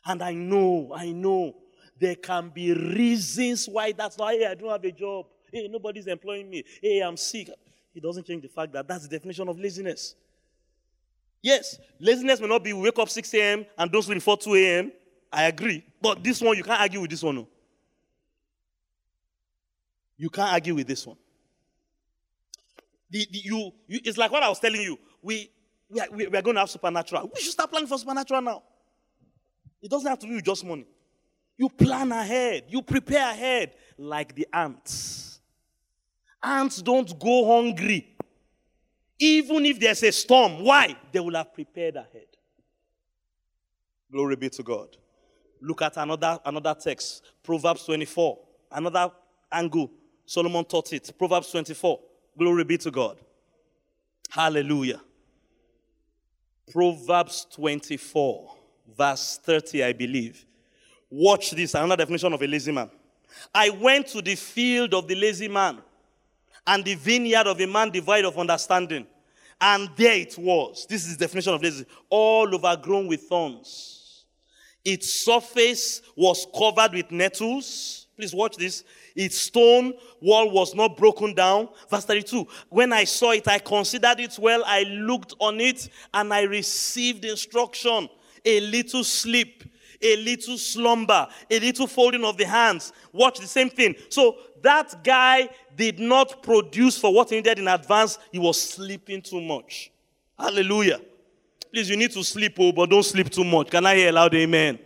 And I know, I know there can be reasons why that's why I don't have a job. Hey, nobody's employing me. Hey, I'm sick. It doesn't change the fact that that's the definition of laziness. Yes, laziness may not be wake up 6 a.m. and don't sleep before 2 a.m. I agree. But this one, you can't argue with this one. No. You can't argue with this one. The, the, you, you, it's like what I was telling you. We, we, are, we are going to have supernatural. We should start planning for supernatural now. It doesn't have to be with just money. You plan ahead, you prepare ahead like the ants. Ants don't go hungry. Even if there's a storm, why? They will have prepared ahead. Glory be to God. Look at another, another text, Proverbs 24. Another angle. Solomon taught it. Proverbs 24. Glory be to God. Hallelujah. Proverbs 24, verse 30, I believe. Watch this another definition of a lazy man. I went to the field of the lazy man and the vineyard of a man devoid of understanding. And there it was. This is the definition of lazy. All overgrown with thorns. Its surface was covered with nettles. Please watch this. Its stone wall was not broken down. Verse 32. When I saw it, I considered it well. I looked on it and I received instruction. A little sleep, a little slumber, a little folding of the hands. Watch the same thing. So that guy did not produce for what he needed in advance. He was sleeping too much. Hallelujah. Please, you need to sleep, oh, but don't sleep too much. Can I hear a loud amen?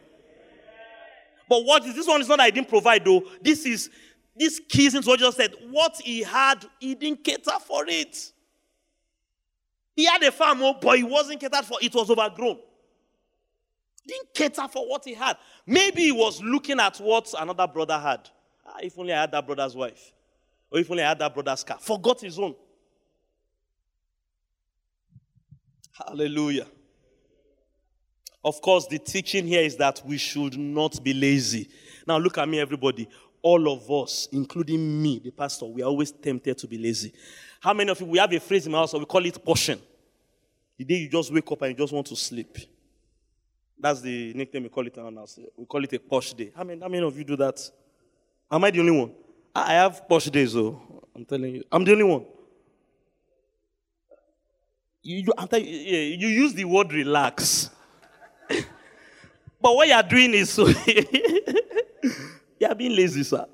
But what is this one is not I didn't provide though. This is this keys into what just said. What he had, he didn't cater for it. He had a farm, oh, but he wasn't catered for. It was overgrown. Didn't cater for what he had. Maybe he was looking at what another brother had. Ah, if only I had that brother's wife. Or if only I had that brother's car. Forgot his own. Hallelujah. Of course, the teaching here is that we should not be lazy. Now, look at me, everybody. All of us, including me, the pastor, we are always tempted to be lazy. How many of you, we have a phrase in my house, we call it portion. The day you just wake up and you just want to sleep. That's the nickname we call it around us. We call it a posh day. How many, how many of you do that? Am I the only one? I have posh days, though. I'm telling you. I'm the only one. You, you, you, you use the word relax. but what you are doing is so. you are being lazy, sir.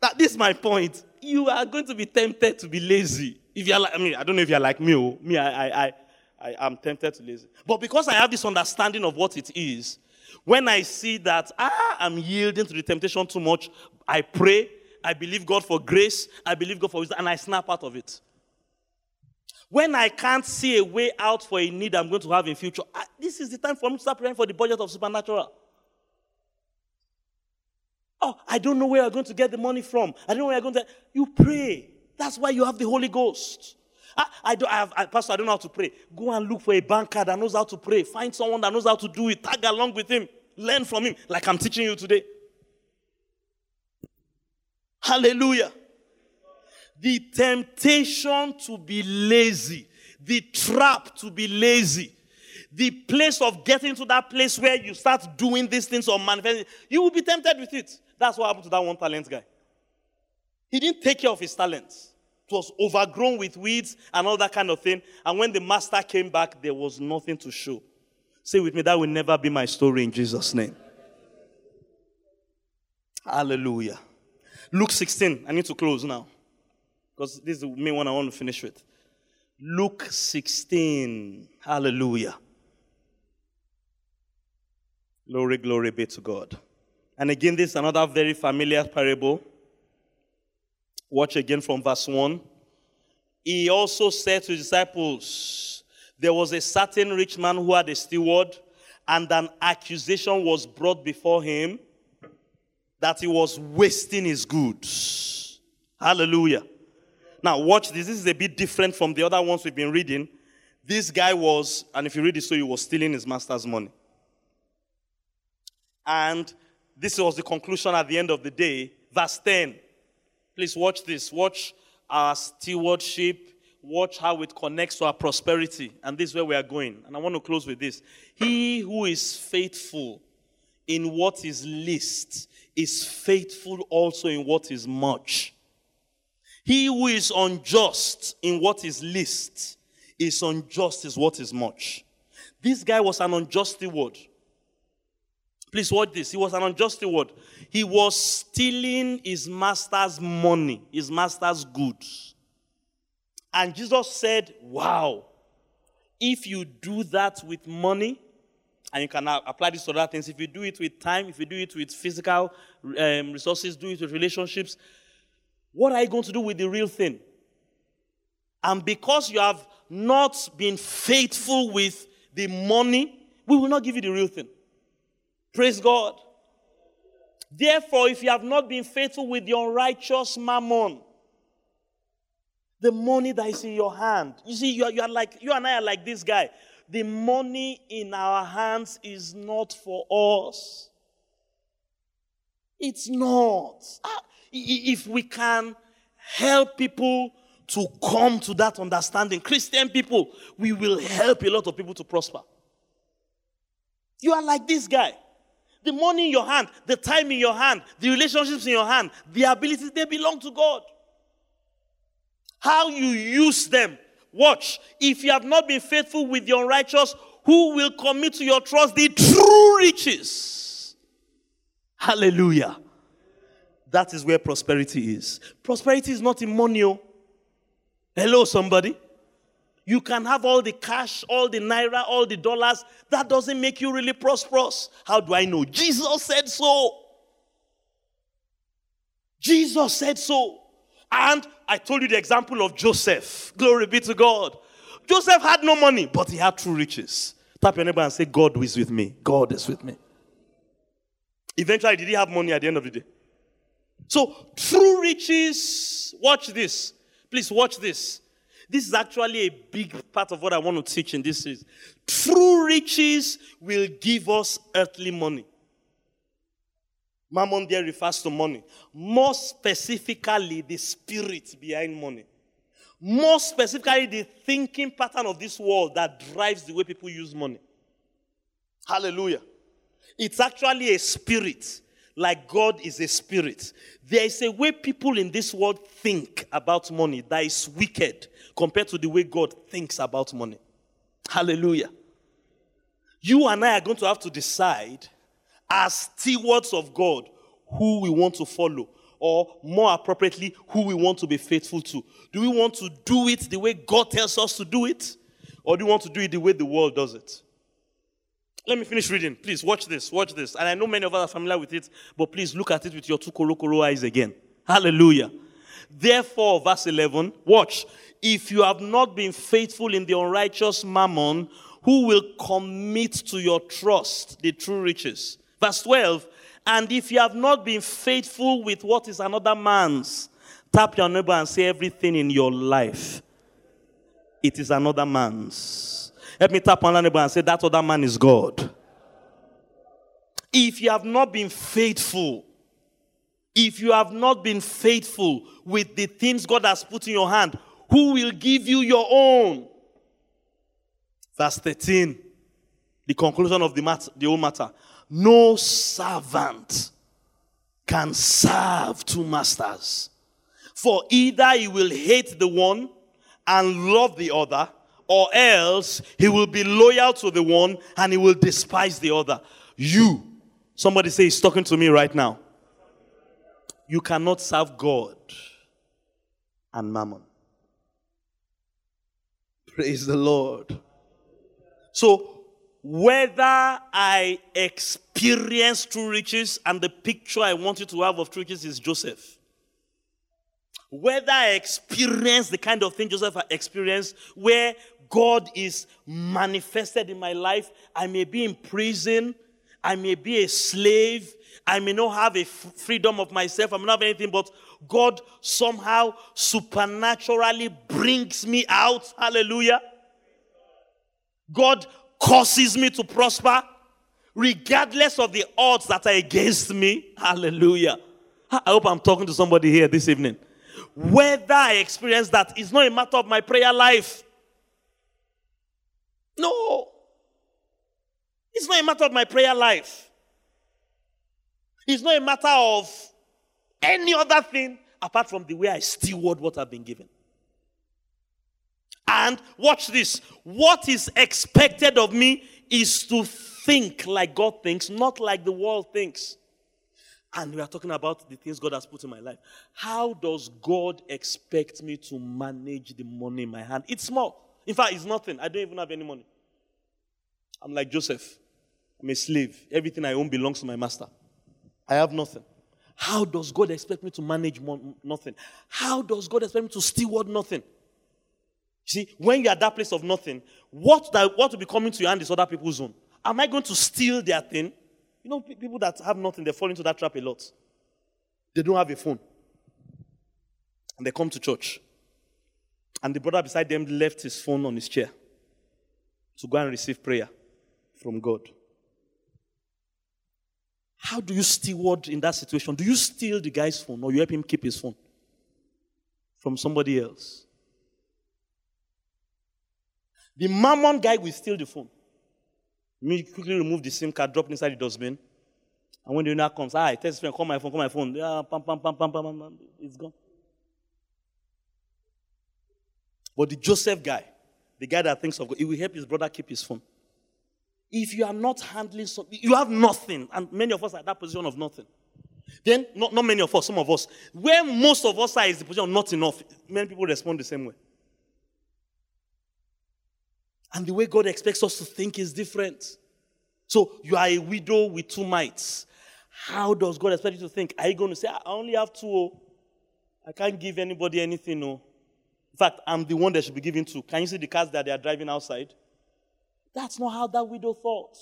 that, this is my point. You are going to be tempted to be lazy. If you're like, I mean, I don't know if you're like me, oh, me, I, I, I, I am tempted to lazy. But because I have this understanding of what it is, when I see that ah, I'm yielding to the temptation too much, I pray, I believe God for grace, I believe God for wisdom, and I snap out of it. When I can't see a way out for a need I'm going to have in future, I, this is the time for me to start praying for the budget of supernatural. Oh, I don't know where I'm going to get the money from. I don't know where I'm going to. You pray. That's why you have the Holy Ghost. I, I don't I have, I, Pastor, I don't know how to pray. Go and look for a banker that knows how to pray. Find someone that knows how to do it. Tag along with him. Learn from him, like I'm teaching you today. Hallelujah the temptation to be lazy, the trap to be lazy, the place of getting to that place where you start doing these things or manifesting, you will be tempted with it. That's what happened to that one talent guy. He didn't take care of his talents. It was overgrown with weeds and all that kind of thing. And when the master came back, there was nothing to show. Say with me, that will never be my story in Jesus' name. Hallelujah. Luke 16. I need to close now because this is the main one I want to finish with. Luke 16. Hallelujah. Glory, glory be to God. And again, this is another very familiar parable. Watch again from verse 1. He also said to his disciples, There was a certain rich man who had a steward, and an accusation was brought before him that he was wasting his goods. Hallelujah. Now, watch this. This is a bit different from the other ones we've been reading. This guy was, and if you read it, so he was stealing his master's money. And this was the conclusion at the end of the day. Verse 10. Please watch this. Watch our stewardship. Watch how it connects to our prosperity. And this is where we are going. And I want to close with this. He who is faithful in what is least is faithful also in what is much. He who is unjust in what is least is unjust is what is much. This guy was an unjust steward. Please watch this. He was an unjust steward. He was stealing his master's money, his master's goods. And Jesus said, Wow, if you do that with money, and you can apply this to other things, if you do it with time, if you do it with physical um, resources, do it with relationships, what are you going to do with the real thing? And because you have not been faithful with the money, we will not give you the real thing. Praise God. Therefore, if you have not been faithful with your unrighteous mammon, the money that is in your hand, you see, you are, you are like, you and I are like this guy. The money in our hands is not for us. It's not. Ah, if we can help people to come to that understanding, Christian people, we will help a lot of people to prosper. You are like this guy. The money in your hand, the time in your hand, the relationships in your hand, the abilities, they belong to God. How you use them. Watch. If you have not been faithful with your unrighteous, who will commit to your trust the true riches? Hallelujah. That is where prosperity is. Prosperity is not in money. Oh. Hello, somebody. You can have all the cash, all the naira, all the dollars. That doesn't make you really prosperous. How do I know? Jesus said so. Jesus said so. And I told you the example of Joseph. Glory be to God. Joseph had no money, but he had true riches. Tap your neighbor and say, God is with me. God is with me. Eventually, did he have money at the end of the day? So, true riches, watch this. Please watch this. This is actually a big part of what I want to teach in this is true riches will give us earthly money. Mammon there refers to money. More specifically, the spirit behind money. More specifically, the thinking pattern of this world that drives the way people use money. Hallelujah. It's actually a spirit, like God is a spirit. There is a way people in this world think about money that is wicked compared to the way God thinks about money. Hallelujah. You and I are going to have to decide, as stewards of God, who we want to follow, or more appropriately, who we want to be faithful to. Do we want to do it the way God tells us to do it, or do we want to do it the way the world does it? Let me finish reading. Please watch this. Watch this. And I know many of us are familiar with it, but please look at it with your two korokoro eyes again. Hallelujah. Therefore, verse 11, watch. If you have not been faithful in the unrighteous mammon, who will commit to your trust the true riches? Verse 12, and if you have not been faithful with what is another man's, tap your neighbor and say everything in your life. It is another man's. Let me tap on neighbor and say that other man is God. If you have not been faithful, if you have not been faithful with the things God has put in your hand, who will give you your own? Verse 13, the conclusion of the, matter, the whole matter. No servant can serve two masters. For either he will hate the one and love the other, or else he will be loyal to the one and he will despise the other. You, somebody say he's talking to me right now. You cannot serve God and mammon. Praise the Lord. So, whether I experience true riches, and the picture I want you to have of true riches is Joseph. Whether I experience the kind of thing Joseph experienced, where God is manifested in my life, I may be in prison, I may be a slave, I may not have a f- freedom of myself, I may not have anything, but God somehow supernaturally brings me out. Hallelujah. God causes me to prosper regardless of the odds that are against me. Hallelujah. I hope I'm talking to somebody here this evening. Whether I experience that is not a matter of my prayer life. No. It's not a matter of my prayer life. It's not a matter of any other thing apart from the way I steward what I've been given. And watch this what is expected of me is to think like God thinks, not like the world thinks. And we are talking about the things God has put in my life. How does God expect me to manage the money in my hand? It's small. In fact, it's nothing. I don't even have any money. I'm like Joseph. I'm a slave. Everything I own belongs to my master. I have nothing. How does God expect me to manage nothing? How does God expect me to steward nothing? See, when you're at that place of nothing, what, that, what will be coming to your hand is other people's own. Am I going to steal their thing? You know, people that have nothing, they fall into that trap a lot. They don't have a phone. And they come to church. And the brother beside them left his phone on his chair to go and receive prayer from God. How do you steward in that situation? Do you steal the guy's phone or you help him keep his phone from somebody else? The mammon guy will steal the phone. Me quickly remove the SIM card, drop it inside the dustbin, And when the owner comes, ah, I text friend, call my phone, call my phone. Yeah, pam, pam, pam, pam, pam, pam. It's gone. But the Joseph guy, the guy that thinks of God, he will help his brother keep his phone. If you are not handling something, you have nothing. And many of us are at that position of nothing. Then, not, not many of us, some of us. Where most of us are is the position of not enough. Many people respond the same way. And the way God expects us to think is different. So you are a widow with two mites. How does God expect you to think? Are you going to say, ah, I only have two? Oh. I can't give anybody anything. No. In fact, I'm the one that should be given to. Can you see the cars that they are driving outside? That's not how that widow thought.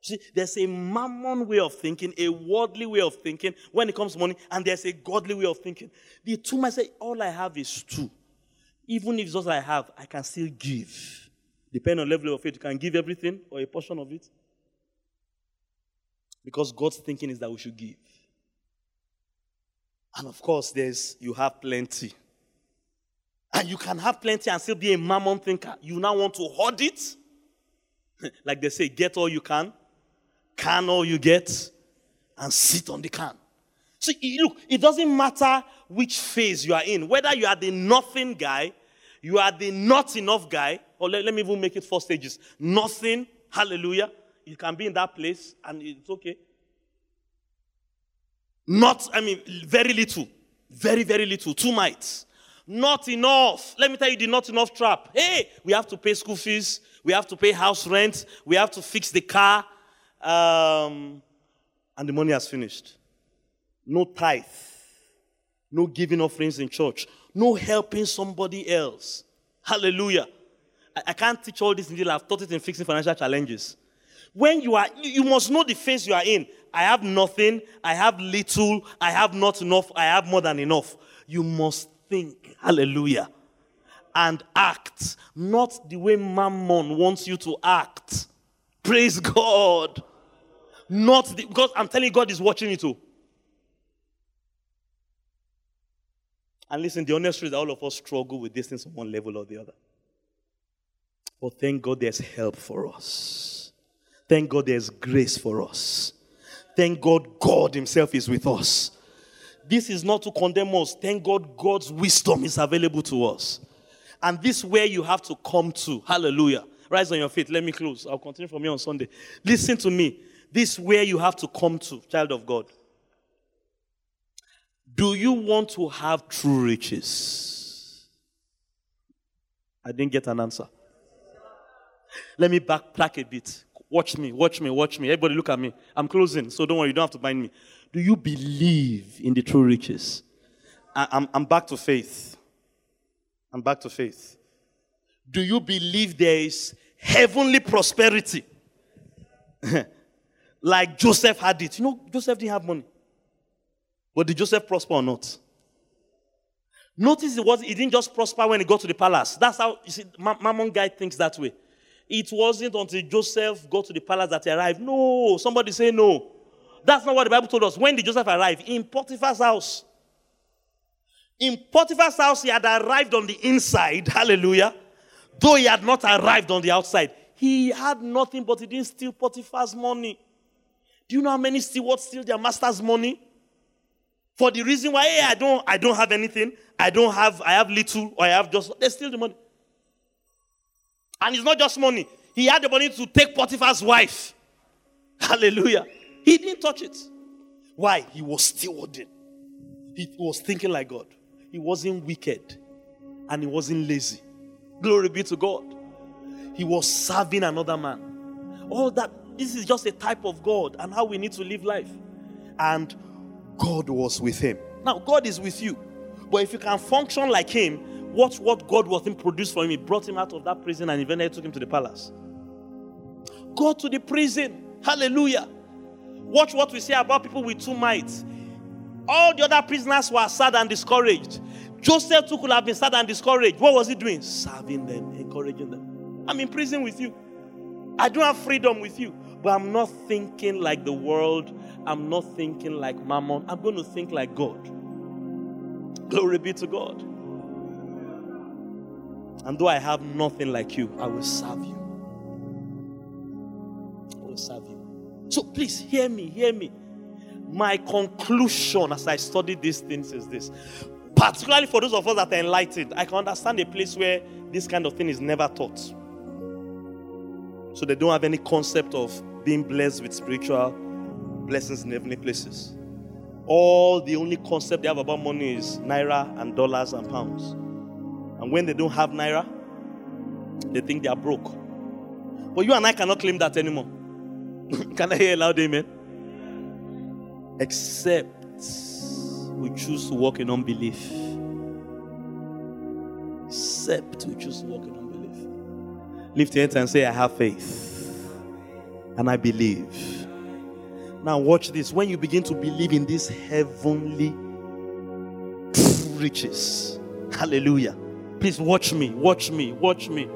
See, there's a mammon way of thinking, a worldly way of thinking when it comes to money, and there's a godly way of thinking. The two might say, All I have is two. Even if it's all I have, I can still give. Depending on level of faith, you can give everything or a portion of it. Because God's thinking is that we should give. And of course, there's you have plenty. And you can have plenty and still be a mammon thinker. You now want to hoard it. like they say, get all you can, can all you get, and sit on the can. So look, it doesn't matter which phase you are in, whether you are the nothing guy, you are the not enough guy, or let, let me even make it four stages. Nothing, hallelujah. You can be in that place and it's okay. Not, I mean, very little. Very, very little. Two mites. Not enough. Let me tell you the not enough trap. Hey, we have to pay school fees. We have to pay house rent. We have to fix the car. Um, and the money has finished. No tithe. No giving offerings in church. No helping somebody else. Hallelujah. I, can't teach all this until I've taught it in fixing financial challenges. When you are, you must know the phase you are in. I have nothing. I have little. I have not enough. I have more than enough. You must think. Hallelujah. And act. Not the way Mammon wants you to act. Praise God. Not the, because I'm telling you, God is watching you too. And listen, the honest truth is that all of us struggle with this things on one level or the other. But thank God there's help for us. Thank God there's grace for us. Thank God God Himself is with us. This is not to condemn us. Thank God God's wisdom is available to us. And this where you have to come to. Hallelujah. Rise on your feet. Let me close. I'll continue from here on Sunday. Listen to me. This where you have to come to, child of God. Do you want to have true riches? I didn't get an answer. Let me backtrack a bit. Watch me, watch me, watch me. Everybody look at me. I'm closing, so don't worry, you don't have to bind me. Do you believe in the true riches? I, I'm, I'm back to faith. I'm back to faith. Do you believe there is heavenly prosperity? like Joseph had it. You know, Joseph didn't have money. But did Joseph prosper or not? Notice it was he didn't just prosper when he got to the palace. That's how you see Mammon guy thinks that way. It wasn't until Joseph got to the palace that he arrived. No, somebody say no. That's not what the Bible told us. When did Joseph arrive? In Potiphar's house. In Potiphar's house, he had arrived on the inside. Hallelujah. Though he had not arrived on the outside. He had nothing, but he didn't steal Potiphar's money. Do you know how many stewards steal their master's money? For the reason why hey, I don't I don't have anything, I don't have I have little or I have just they steal the money. And it's not just money. He had the money to take Potiphar's wife. Hallelujah. He didn't touch it. Why? He was stewarding. He was thinking like God. He wasn't wicked and he wasn't lazy. Glory be to God. He was serving another man. All that, this is just a type of God and how we need to live life. And God was with him. Now, God is with you. But if you can function like him, watch what God was in produced for him. He brought him out of that prison and eventually took him to the palace. Go to the prison. Hallelujah. Watch what we say about people with two mites. All the other prisoners were sad and discouraged. Joseph too could have been sad and discouraged. What was he doing? Serving them, encouraging them. I'm in prison with you. I don't have freedom with you. But I'm not thinking like the world. I'm not thinking like mammon. I'm going to think like God. Glory be to God. And though I have nothing like you, I will serve you. I will serve you. So please hear me, hear me. My conclusion as I study these things is this. Particularly for those of us that are enlightened, I can understand a place where this kind of thing is never taught. So they don't have any concept of being blessed with spiritual blessings in heavenly places. All the only concept they have about money is naira and dollars and pounds. And when they don't have naira, they think they are broke. But you and I cannot claim that anymore. Can I hear a loud amen? Except we choose to walk in unbelief. Except we choose to walk in unbelief. Lift your hands and say, I have faith. And I believe. Now, watch this. When you begin to believe in these heavenly riches, hallelujah. Please watch me, watch me, watch me,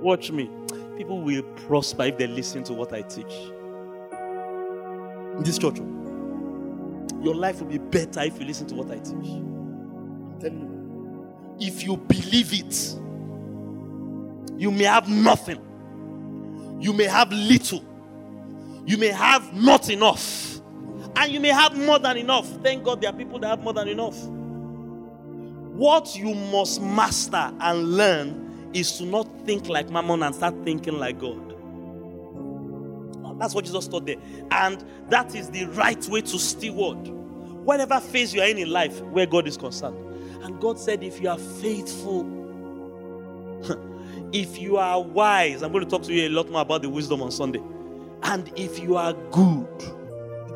watch me. People will prosper if they listen to what I teach. In this church, your life will be better if you listen to what I teach. I'm telling you. If you believe it, you may have nothing, you may have little, you may have not enough, and you may have more than enough. Thank God there are people that have more than enough. What you must master and learn is to not think like Mammon and start thinking like God. Oh, that's what Jesus taught there. And that is the right way to steward. Whatever phase you are in in life where God is concerned. And God said, if you are faithful, if you are wise, I'm going to talk to you a lot more about the wisdom on Sunday. And if you are good,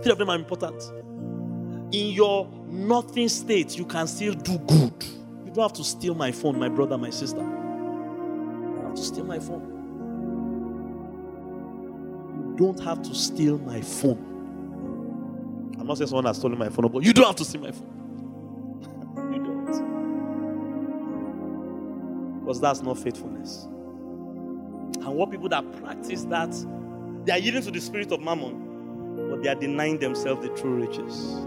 three of them are important. In your nothing state, you can still do good. You don't have to steal my phone, my brother, my sister. You have to steal my phone You don't have to steal my phone. I'm not saying someone has stolen my phone, but you don't have to steal my phone. you don't. Because that's not faithfulness. And what people that practice that, they are yielding to the spirit of mammon, but they are denying themselves the true riches.